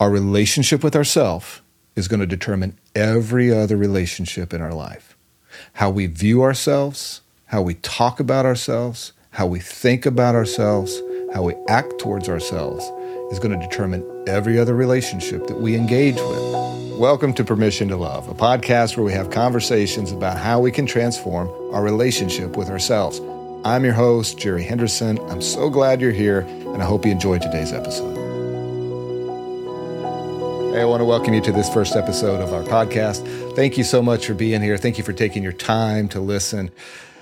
Our relationship with ourselves is going to determine every other relationship in our life. How we view ourselves, how we talk about ourselves, how we think about ourselves, how we act towards ourselves is going to determine every other relationship that we engage with. Welcome to Permission to Love, a podcast where we have conversations about how we can transform our relationship with ourselves. I'm your host, Jerry Henderson. I'm so glad you're here, and I hope you enjoyed today's episode. Hey, I want to welcome you to this first episode of our podcast. Thank you so much for being here. Thank you for taking your time to listen.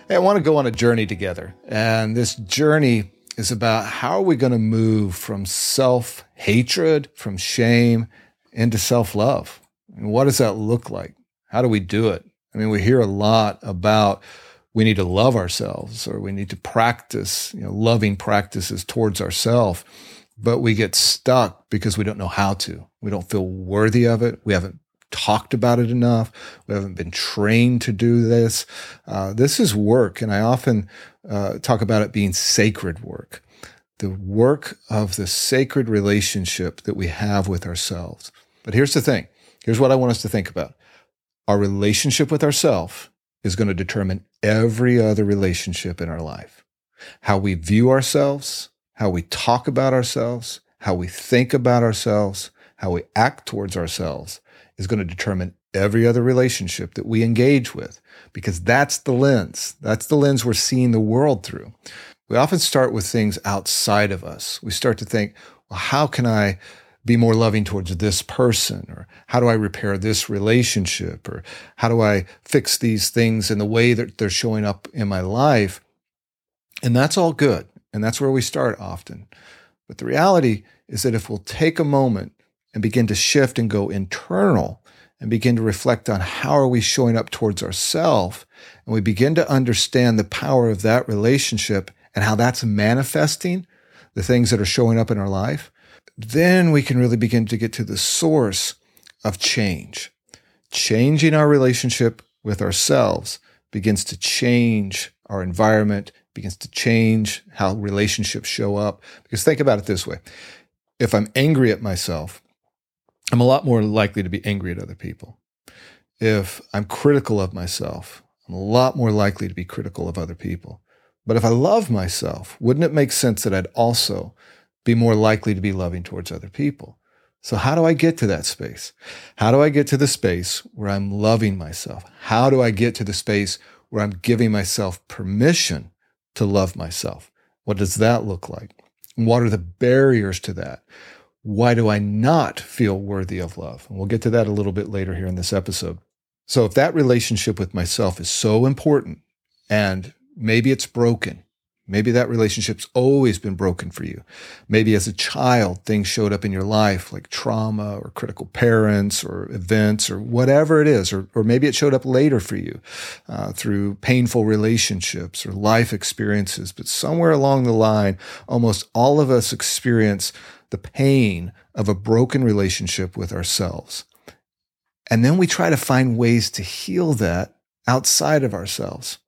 Hey, I want to go on a journey together. And this journey is about how are we going to move from self hatred, from shame, into self love? And what does that look like? How do we do it? I mean, we hear a lot about we need to love ourselves or we need to practice, you know, loving practices towards ourselves. But we get stuck because we don't know how to. We don't feel worthy of it. We haven't talked about it enough. We haven't been trained to do this. Uh, this is work, and I often uh, talk about it being sacred work. The work of the sacred relationship that we have with ourselves. But here's the thing here's what I want us to think about our relationship with ourselves is going to determine every other relationship in our life. How we view ourselves, how we talk about ourselves, how we think about ourselves, how we act towards ourselves is going to determine every other relationship that we engage with because that's the lens. That's the lens we're seeing the world through. We often start with things outside of us. We start to think, well, how can I be more loving towards this person? Or how do I repair this relationship? Or how do I fix these things in the way that they're showing up in my life? And that's all good. And that's where we start often. But the reality is that if we'll take a moment and begin to shift and go internal and begin to reflect on how are we showing up towards ourselves and we begin to understand the power of that relationship and how that's manifesting the things that are showing up in our life then we can really begin to get to the source of change. Changing our relationship with ourselves begins to change our environment, begins to change how relationships show up. Because think about it this way if I'm angry at myself, I'm a lot more likely to be angry at other people. If I'm critical of myself, I'm a lot more likely to be critical of other people. But if I love myself, wouldn't it make sense that I'd also be more likely to be loving towards other people. So, how do I get to that space? How do I get to the space where I'm loving myself? How do I get to the space where I'm giving myself permission to love myself? What does that look like? What are the barriers to that? Why do I not feel worthy of love? And we'll get to that a little bit later here in this episode. So, if that relationship with myself is so important and maybe it's broken, Maybe that relationship's always been broken for you. Maybe as a child, things showed up in your life like trauma or critical parents or events or whatever it is. Or, or maybe it showed up later for you uh, through painful relationships or life experiences. But somewhere along the line, almost all of us experience the pain of a broken relationship with ourselves. And then we try to find ways to heal that outside of ourselves.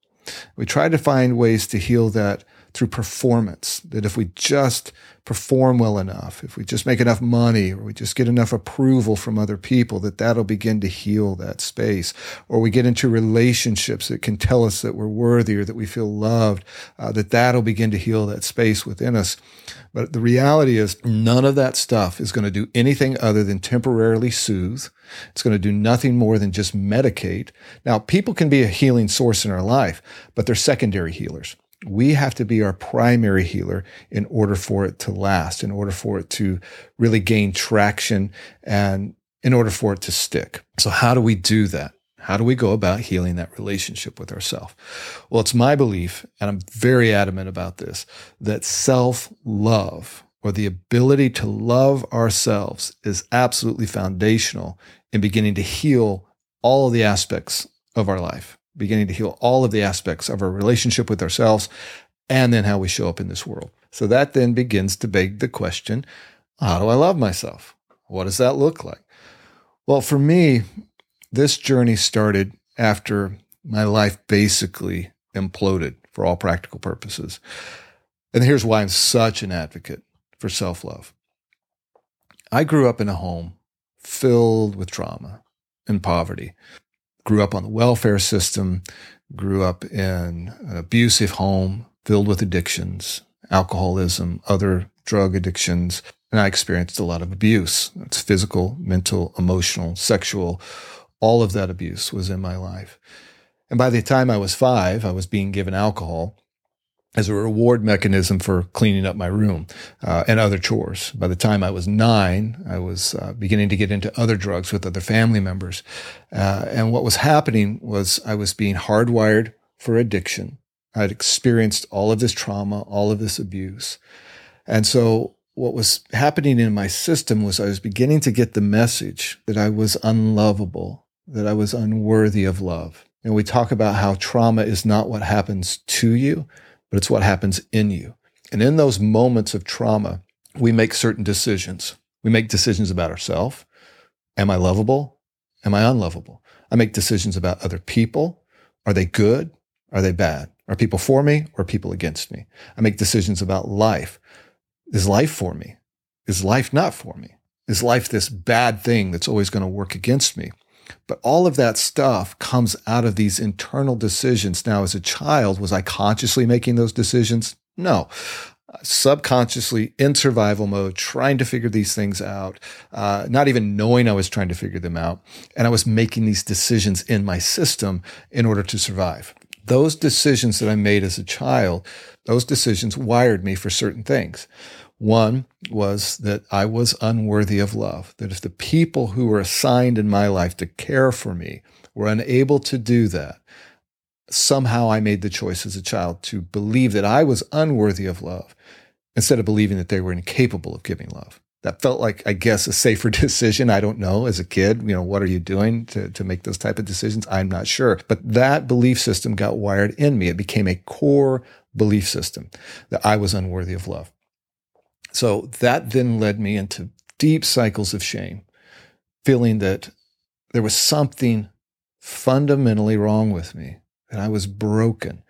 We try to find ways to heal that through performance, that if we just perform well enough, if we just make enough money or we just get enough approval from other people, that that'll begin to heal that space. Or we get into relationships that can tell us that we're worthy or that we feel loved, uh, that that'll begin to heal that space within us. But the reality is none of that stuff is going to do anything other than temporarily soothe. It's going to do nothing more than just medicate. Now, people can be a healing source in our life, but they're secondary healers. We have to be our primary healer in order for it to last, in order for it to really gain traction and in order for it to stick. So how do we do that? How do we go about healing that relationship with ourselves? Well, it's my belief, and I'm very adamant about this, that self love or the ability to love ourselves is absolutely foundational in beginning to heal all of the aspects of our life beginning to heal all of the aspects of our relationship with ourselves and then how we show up in this world. So that then begins to beg the question how do I love myself? What does that look like? Well, for me, this journey started after my life basically imploded for all practical purposes. And here's why I'm such an advocate for self love. I grew up in a home filled with trauma and poverty. Grew up on the welfare system, grew up in an abusive home filled with addictions, alcoholism, other drug addictions, and I experienced a lot of abuse. It's physical, mental, emotional, sexual. All of that abuse was in my life. And by the time I was five, I was being given alcohol as a reward mechanism for cleaning up my room uh, and other chores. By the time I was nine, I was uh, beginning to get into other drugs with other family members. Uh, and what was happening was I was being hardwired for addiction. I'd experienced all of this trauma, all of this abuse. And so what was happening in my system was I was beginning to get the message that I was unlovable, that I was unworthy of love. And we talk about how trauma is not what happens to you, but it's what happens in you. And in those moments of trauma, we make certain decisions. We make decisions about ourselves. Am I lovable? Am I unlovable? I make decisions about other people. Are they good? Are they bad? Are people for me or people against me? I make decisions about life. Is life for me? Is life not for me? Is life this bad thing that's always going to work against me? But all of that stuff comes out of these internal decisions. Now, as a child, was I consciously making those decisions? No. subconsciously in survival mode, trying to figure these things out, uh, not even knowing I was trying to figure them out. And I was making these decisions in my system in order to survive. Those decisions that I made as a child, those decisions wired me for certain things. One was that I was unworthy of love, that if the people who were assigned in my life to care for me were unable to do that, somehow I made the choice as a child to believe that I was unworthy of love instead of believing that they were incapable of giving love. That felt like, I guess, a safer decision. I don't know. As a kid, you know, what are you doing to, to make those type of decisions? I'm not sure. But that belief system got wired in me. It became a core belief system that I was unworthy of love. So that then led me into deep cycles of shame, feeling that there was something fundamentally wrong with me, and I was broken.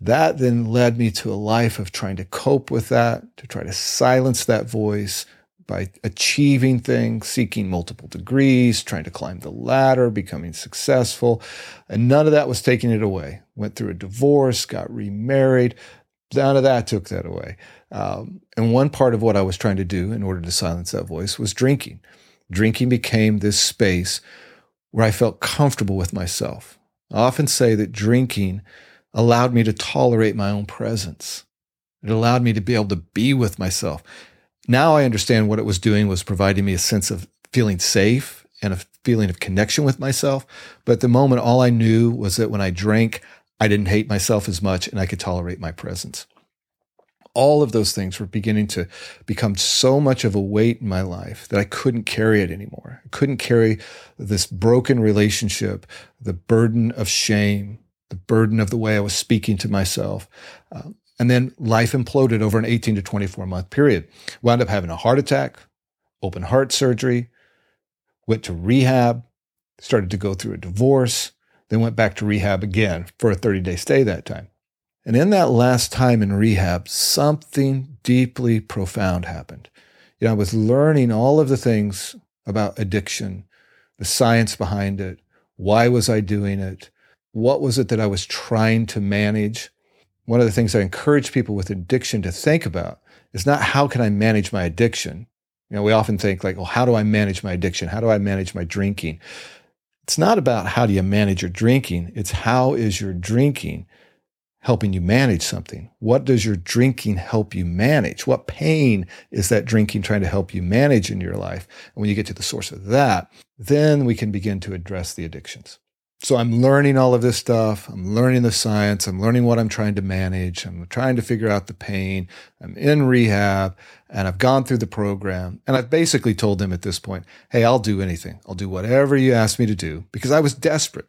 That then led me to a life of trying to cope with that, to try to silence that voice by achieving things, seeking multiple degrees, trying to climb the ladder, becoming successful. And none of that was taking it away. Went through a divorce, got remarried. None of that took that away. Um, and one part of what I was trying to do in order to silence that voice was drinking. Drinking became this space where I felt comfortable with myself. I often say that drinking allowed me to tolerate my own presence. It allowed me to be able to be with myself. Now I understand what it was doing was providing me a sense of feeling safe and a feeling of connection with myself. But at the moment, all I knew was that when I drank, I didn't hate myself as much and I could tolerate my presence all of those things were beginning to become so much of a weight in my life that I couldn't carry it anymore. I couldn't carry this broken relationship, the burden of shame, the burden of the way I was speaking to myself. Um, and then life imploded over an 18 to 24 month period. Wound up having a heart attack, open heart surgery, went to rehab, started to go through a divorce, then went back to rehab again for a 30 day stay that time. And in that last time in rehab, something deeply profound happened. You know, I was learning all of the things about addiction, the science behind it. Why was I doing it? What was it that I was trying to manage? One of the things I encourage people with addiction to think about is not how can I manage my addiction? You know, we often think like, well, how do I manage my addiction? How do I manage my drinking? It's not about how do you manage your drinking. It's how is your drinking helping you manage something? What does your drinking help you manage? What pain is that drinking trying to help you manage in your life? And when you get to the source of that, then we can begin to address the addictions. So I'm learning all of this stuff. I'm learning the science. I'm learning what I'm trying to manage. I'm trying to figure out the pain. I'm in rehab and I've gone through the program and I've basically told them at this point, Hey, I'll do anything. I'll do whatever you ask me to do because I was desperate.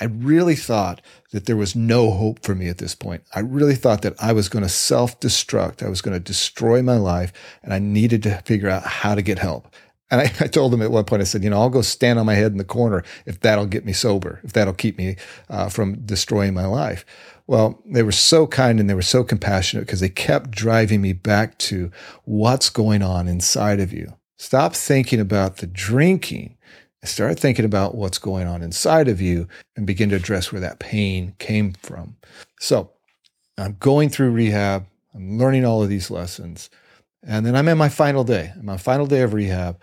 I really thought that there was no hope for me at this point. I really thought that I was going to self destruct. I was going to destroy my life and I needed to figure out how to get help. And I, I, told them at one point, I said, you know, I'll go stand on my head in the corner if that'll get me sober, if that'll keep me uh, from destroying my life. Well, they were so kind and they were so compassionate because they kept driving me back to what's going on inside of you. Stop thinking about the drinking start thinking about what's going on inside of you and begin to address where that pain came from. So I'm going through rehab. I'm learning all of these lessons. And then I'm in my final day, my final day of rehab,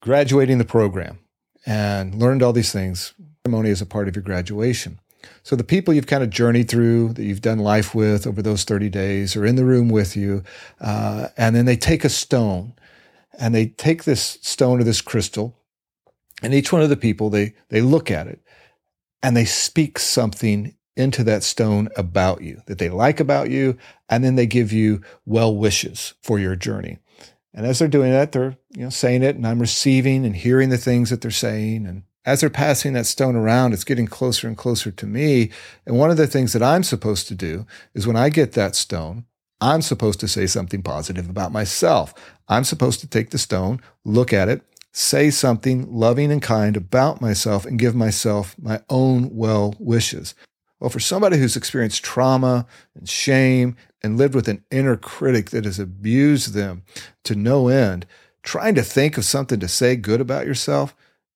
graduating the program and learned all these things. Ceremony is a part of your graduation. So the people you've kind of journeyed through, that you've done life with over those 30 days, are in the room with you. Uh, and then they take a stone and they take this stone or this crystal, and each one of the people, they, they look at it and they speak something into that stone about you that they like about you. And then they give you well wishes for your journey. And as they're doing that, they're, you know, saying it and I'm receiving and hearing the things that they're saying. And as they're passing that stone around, it's getting closer and closer to me. And one of the things that I'm supposed to do is when I get that stone, I'm supposed to say something positive about myself. I'm supposed to take the stone, look at it, say something loving and kind about myself, and give myself my own well wishes. Well, for somebody who's experienced trauma and shame and lived with an inner critic that has abused them to no end, trying to think of something to say good about yourself,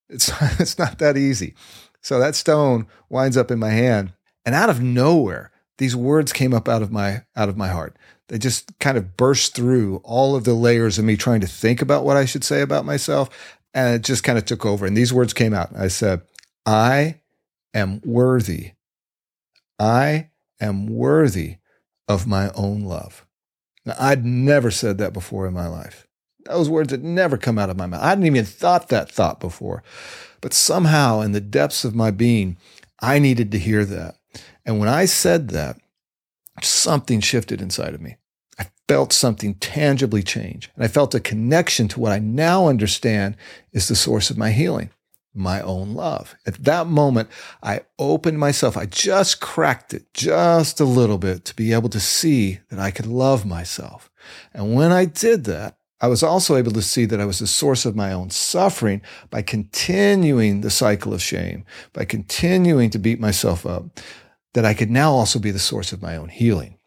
it's, it's not that easy. So that stone winds up in my hand, and out of nowhere, these words came up out of my out of my heart. They just kind of burst through all of the layers of me trying to think about what I should say about myself, and it just kind of took over. And these words came out. I said, "I am worthy. I am worthy of my own love." Now, I'd never said that before in my life. Those words had never come out of my mouth. I hadn't even thought that thought before. But somehow, in the depths of my being, I needed to hear that. And when I said that, something shifted inside of me. I felt something tangibly change. And I felt a connection to what I now understand is the source of my healing, my own love. At that moment, I opened myself. I just cracked it just a little bit to be able to see that I could love myself. And when I did that, I was also able to see that I was the source of my own suffering by continuing the cycle of shame, by continuing to beat myself up, that I could now also be the source of my own healing.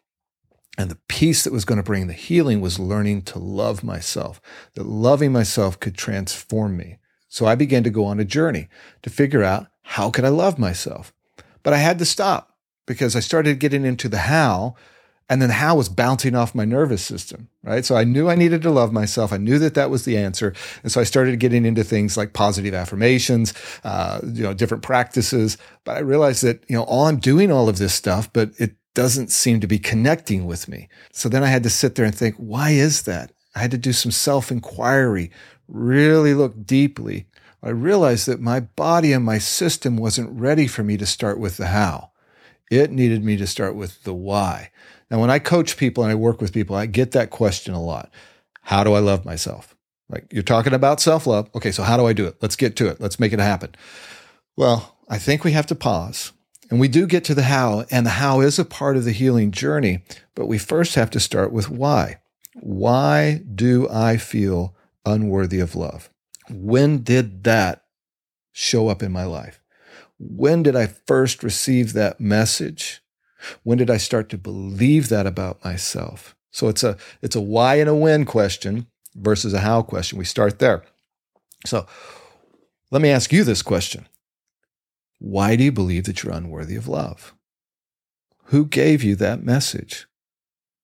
And the peace that was going to bring the healing was learning to love myself, that loving myself could transform me. So I began to go on a journey to figure out how could I love myself? But I had to stop because I started getting into the how and then how was bouncing off my nervous system, right? So I knew I needed to love myself. I knew that that was the answer. And so I started getting into things like positive affirmations, uh, you know, different practices. But I realized that, you know, all I'm doing all of this stuff, but it doesn't seem to be connecting with me. So then I had to sit there and think, why is that? I had to do some self inquiry, really look deeply. I realized that my body and my system wasn't ready for me to start with the how. It needed me to start with the why. Now, when I coach people and I work with people, I get that question a lot. How do I love myself? Like you're talking about self love. Okay, so how do I do it? Let's get to it. Let's make it happen. Well, I think we have to pause. And we do get to the how, and the how is a part of the healing journey, but we first have to start with why. Why do I feel unworthy of love? When did that show up in my life? When did I first receive that message? When did I start to believe that about myself? So it's a it's a why and a when question versus a how question. We start there. So let me ask you this question. Why do you believe that you're unworthy of love? Who gave you that message?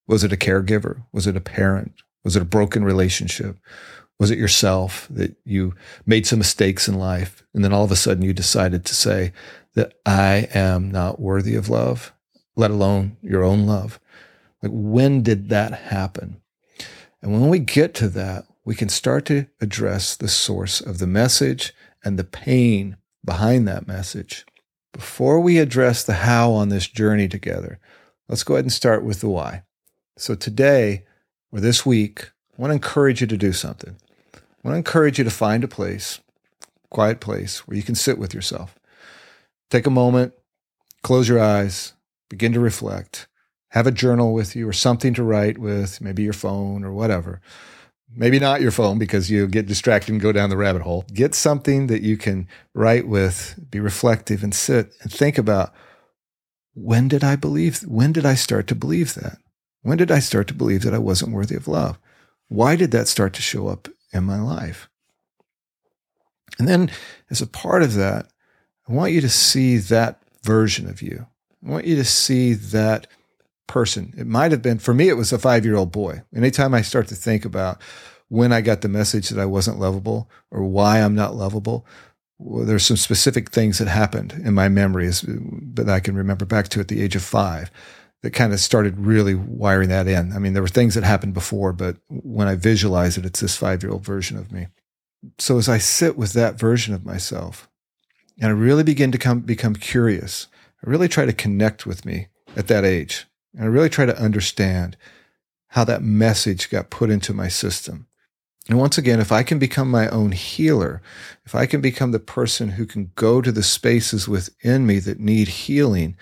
Was it a caregiver? Was it a parent? Was it a broken relationship? Was it yourself that you made some mistakes in life and then all of a sudden you decided to say that I am not worthy of love? Let alone your own love. Like, when did that happen? And when we get to that, we can start to address the source of the message and the pain behind that message. Before we address the how on this journey together, let's go ahead and start with the why. So today or this week, I want to encourage you to do something. I want to encourage you to find a place, quiet place where you can sit with yourself. Take a moment, close your eyes, begin to reflect. Have a journal with you or something to write with, maybe your phone or whatever. Maybe not your phone because you get distracted and go down the rabbit hole. Get something that you can write with, be reflective and sit and think about when did I believe, when did I start to believe that? When did I start to believe that I wasn't worthy of love? Why did that start to show up in my life. And then, as a part of that, I want you to see that version of you. I want you to see that person. It might have been, for me, it was a five year old boy. Anytime I start to think about when I got the message that I wasn't lovable or why I'm not lovable, well, there's some specific things that happened in my memories that I can remember back to at the age of five that kind of started really wiring that in. I mean, there were things that happened before, but when I visualize it, it's this five year old version of me. So as I sit with that version of myself and I really begin to come, become curious, really try to connect with me at that age. And I really try to understand how that message got put into my system. And once again, if I can become my own healer, if I can become the person who can go to the spaces within me that need healing,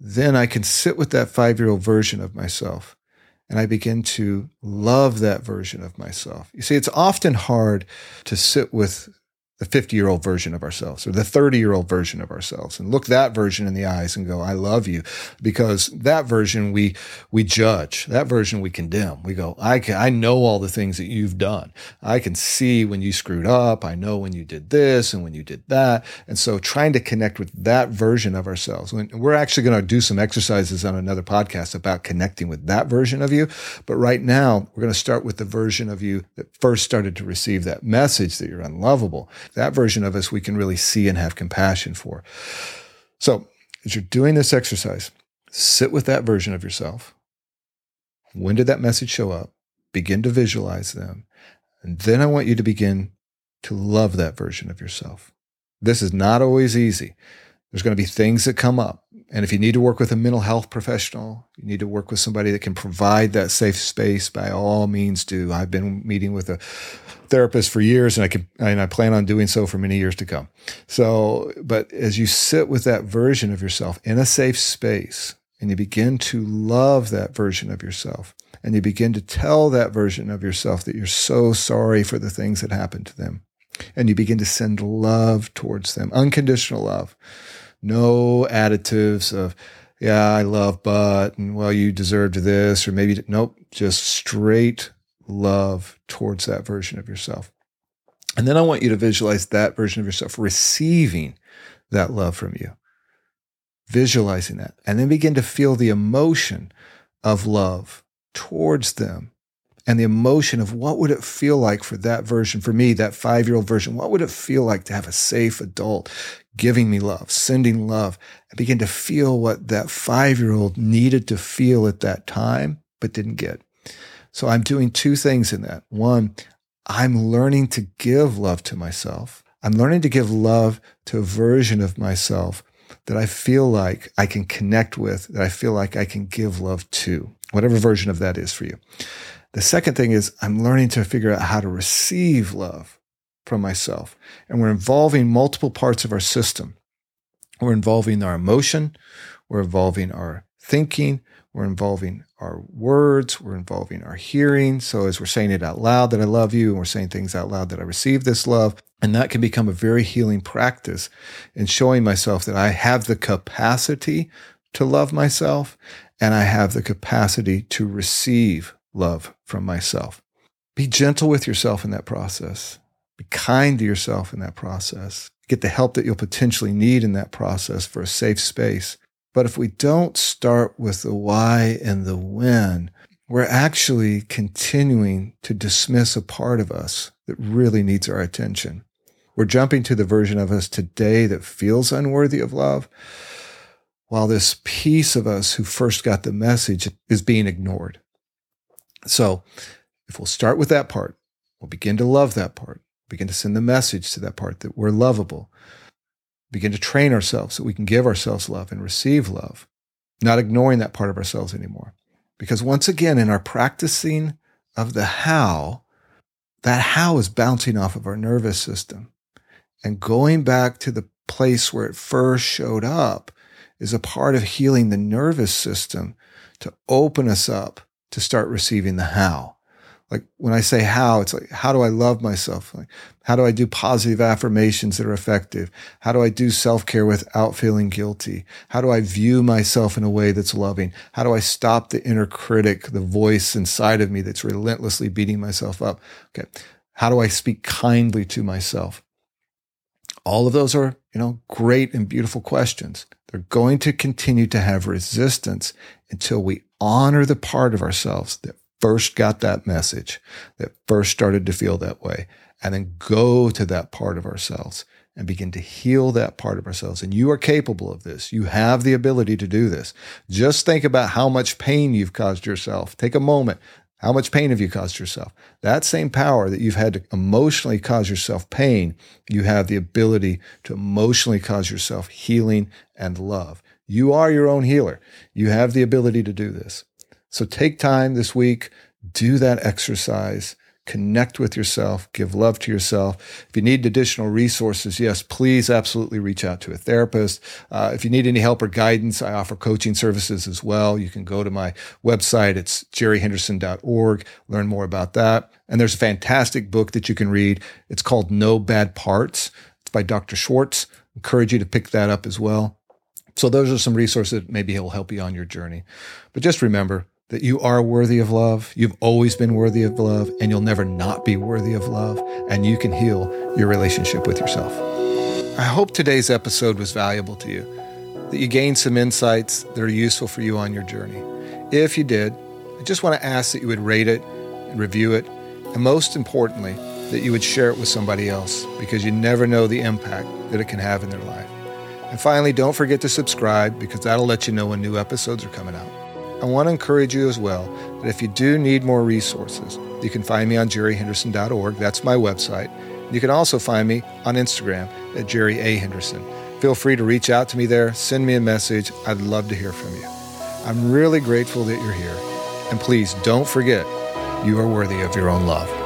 then I can sit with that five year old version of myself and I begin to love that version of myself. You see, it's often hard to sit with the 50 year old version of ourselves or the 30 year old version of ourselves and look that version in the eyes and go, I love you because that version we, we judge that version we condemn. We go, I can, I know all the things that you've done. I can see when you screwed up. I know when you did this and when you did that. And so trying to connect with that version of ourselves we're actually going to do some exercises on another podcast about connecting with that version of you. But right now we're going to start with the version of you that first started to receive that message that you're unlovable that version of us we can really see and have compassion for. So, as you're doing this exercise, sit with that version of yourself. When did that message show up? Begin to visualize them. And then I want you to begin to love that version of yourself. This is not always easy. There's going to be things that come up. And if you need to work with a mental health professional, you need to work with somebody that can provide that safe space, by all means do. I've been meeting with a therapist for years and I can, and I plan on doing so for many years to come. So, but as you sit with that version of yourself in a safe space and you begin to love that version of yourself and you begin to tell that version of yourself that you're so sorry for the things that happened to them and you begin to send love towards them, unconditional love no additives of, yeah, I love, but, and well, you deserved this, or maybe, nope, just straight love towards that version of yourself. And then I want you to visualize that version of yourself receiving that love from you, visualizing that, and then begin to feel the emotion of love towards them and the emotion of what would it feel like for that version, for me, that five year old version, what would it feel like to have a safe adult giving me love, sending love. I begin to feel what that five year old needed to feel at that time, but didn't get. So I'm doing two things in that. One, I'm learning to give love to myself. I'm learning to give love to a version of myself that I feel like I can connect with, that I feel like I can give love to, whatever version of that is for you. The second thing is I'm learning to figure out how to receive love from myself. And we're involving multiple parts of our system. We're involving our emotion, we're involving our thinking, we're involving our words, we're involving our hearing. So as we're saying it out loud that I love you, and we're saying things out loud that I receive this love, and that can become a very healing practice in showing myself that I have the capacity to love myself and I have the capacity to receive love from myself. Be gentle with yourself in that process. Be kind to yourself in that process. Get the help that you'll potentially need in that process for a safe space. But if we don't start with the why and the when, we're actually continuing to dismiss a part of us that really needs our attention. We're jumping to the version of us today that feels unworthy of love, while this piece of us who first got the message is being ignored. So, if we'll start with that part, we'll begin to love that part begin to send the message to that part that we're lovable, begin to train ourselves so we can give ourselves love and receive love, not ignoring that part of ourselves anymore. Because once again, in our practicing of the how, that how is bouncing off of our nervous system. And going back to the place where it first showed up is a part of healing the nervous system to open us up to start receiving the how like when I say how, it's like, how do I love myself? Like, how do I do positive affirmations that are effective? How do I do self care without feeling guilty? How do I view myself in a way that's loving? How do I stop the inner critic, the voice inside of me that's relentlessly beating myself up? Okay. How do I speak kindly to myself? All of those are, you know, great and beautiful questions. They're going to continue to have resistance until we honor the part of ourselves that first got that message, that first started to feel that way, and then go to that part of ourselves and begin to heal that part of ourselves. And you are capable of this. You have the ability to do this. Just think about how much pain you've caused yourself. Take a moment. How much pain have you caused yourself? That same power that you've had to emotionally cause yourself pain, you have the ability to emotionally cause yourself healing and love. You are your own healer. You have the ability to do this. So take time this week, do that exercise connect with yourself, give love to yourself. If you need additional resources, yes, please absolutely reach out to a therapist. Uh, if you need any help or guidance, I offer coaching services as well. You can go to my website. It's jerryhenderson.org, learn more about that. And there's a fantastic book that you can read. It's called No Bad Parts. It's by Dr. Schwartz. Encourage you to pick that up as well. So those are some resources that maybe will help you on your journey. But just remember, that you are worthy of love. You've always been worthy of love, and you'll never not be worthy of love. And you can heal your relationship with yourself. I hope today's episode was valuable to you, that you gained some insights that are useful for you on your journey. If you did, I just want to ask that you would rate it, review it, and most importantly, that you would share it with somebody else because you never know the impact that it can have in their life. And finally, don't forget to subscribe because that'll let you know when new episodes are coming out. I want to encourage you as well that if you do need more resources, you can find me on jerryhenderson.org. That's my website. You can also find me on Instagram at Jerry A. Henderson. Feel free to reach out to me there, send me a message. I'd love to hear from you. I'm really grateful that you're here. And please don't forget, you are worthy of your own love.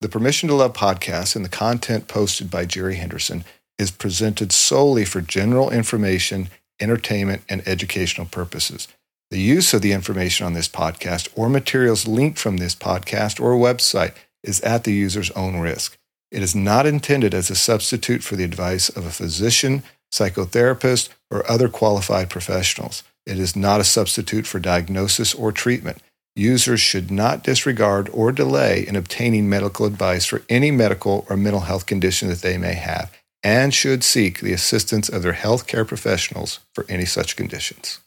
The Permission to Love podcast and the content posted by Jerry Henderson is presented solely for general information, entertainment, and educational purposes. The use of the information on this podcast or materials linked from this podcast or website is at the user's own risk. It is not intended as a substitute for the advice of a physician, psychotherapist, or other qualified professionals. It is not a substitute for diagnosis or treatment users should not disregard or delay in obtaining medical advice for any medical or mental health condition that they may have and should seek the assistance of their healthcare professionals for any such conditions.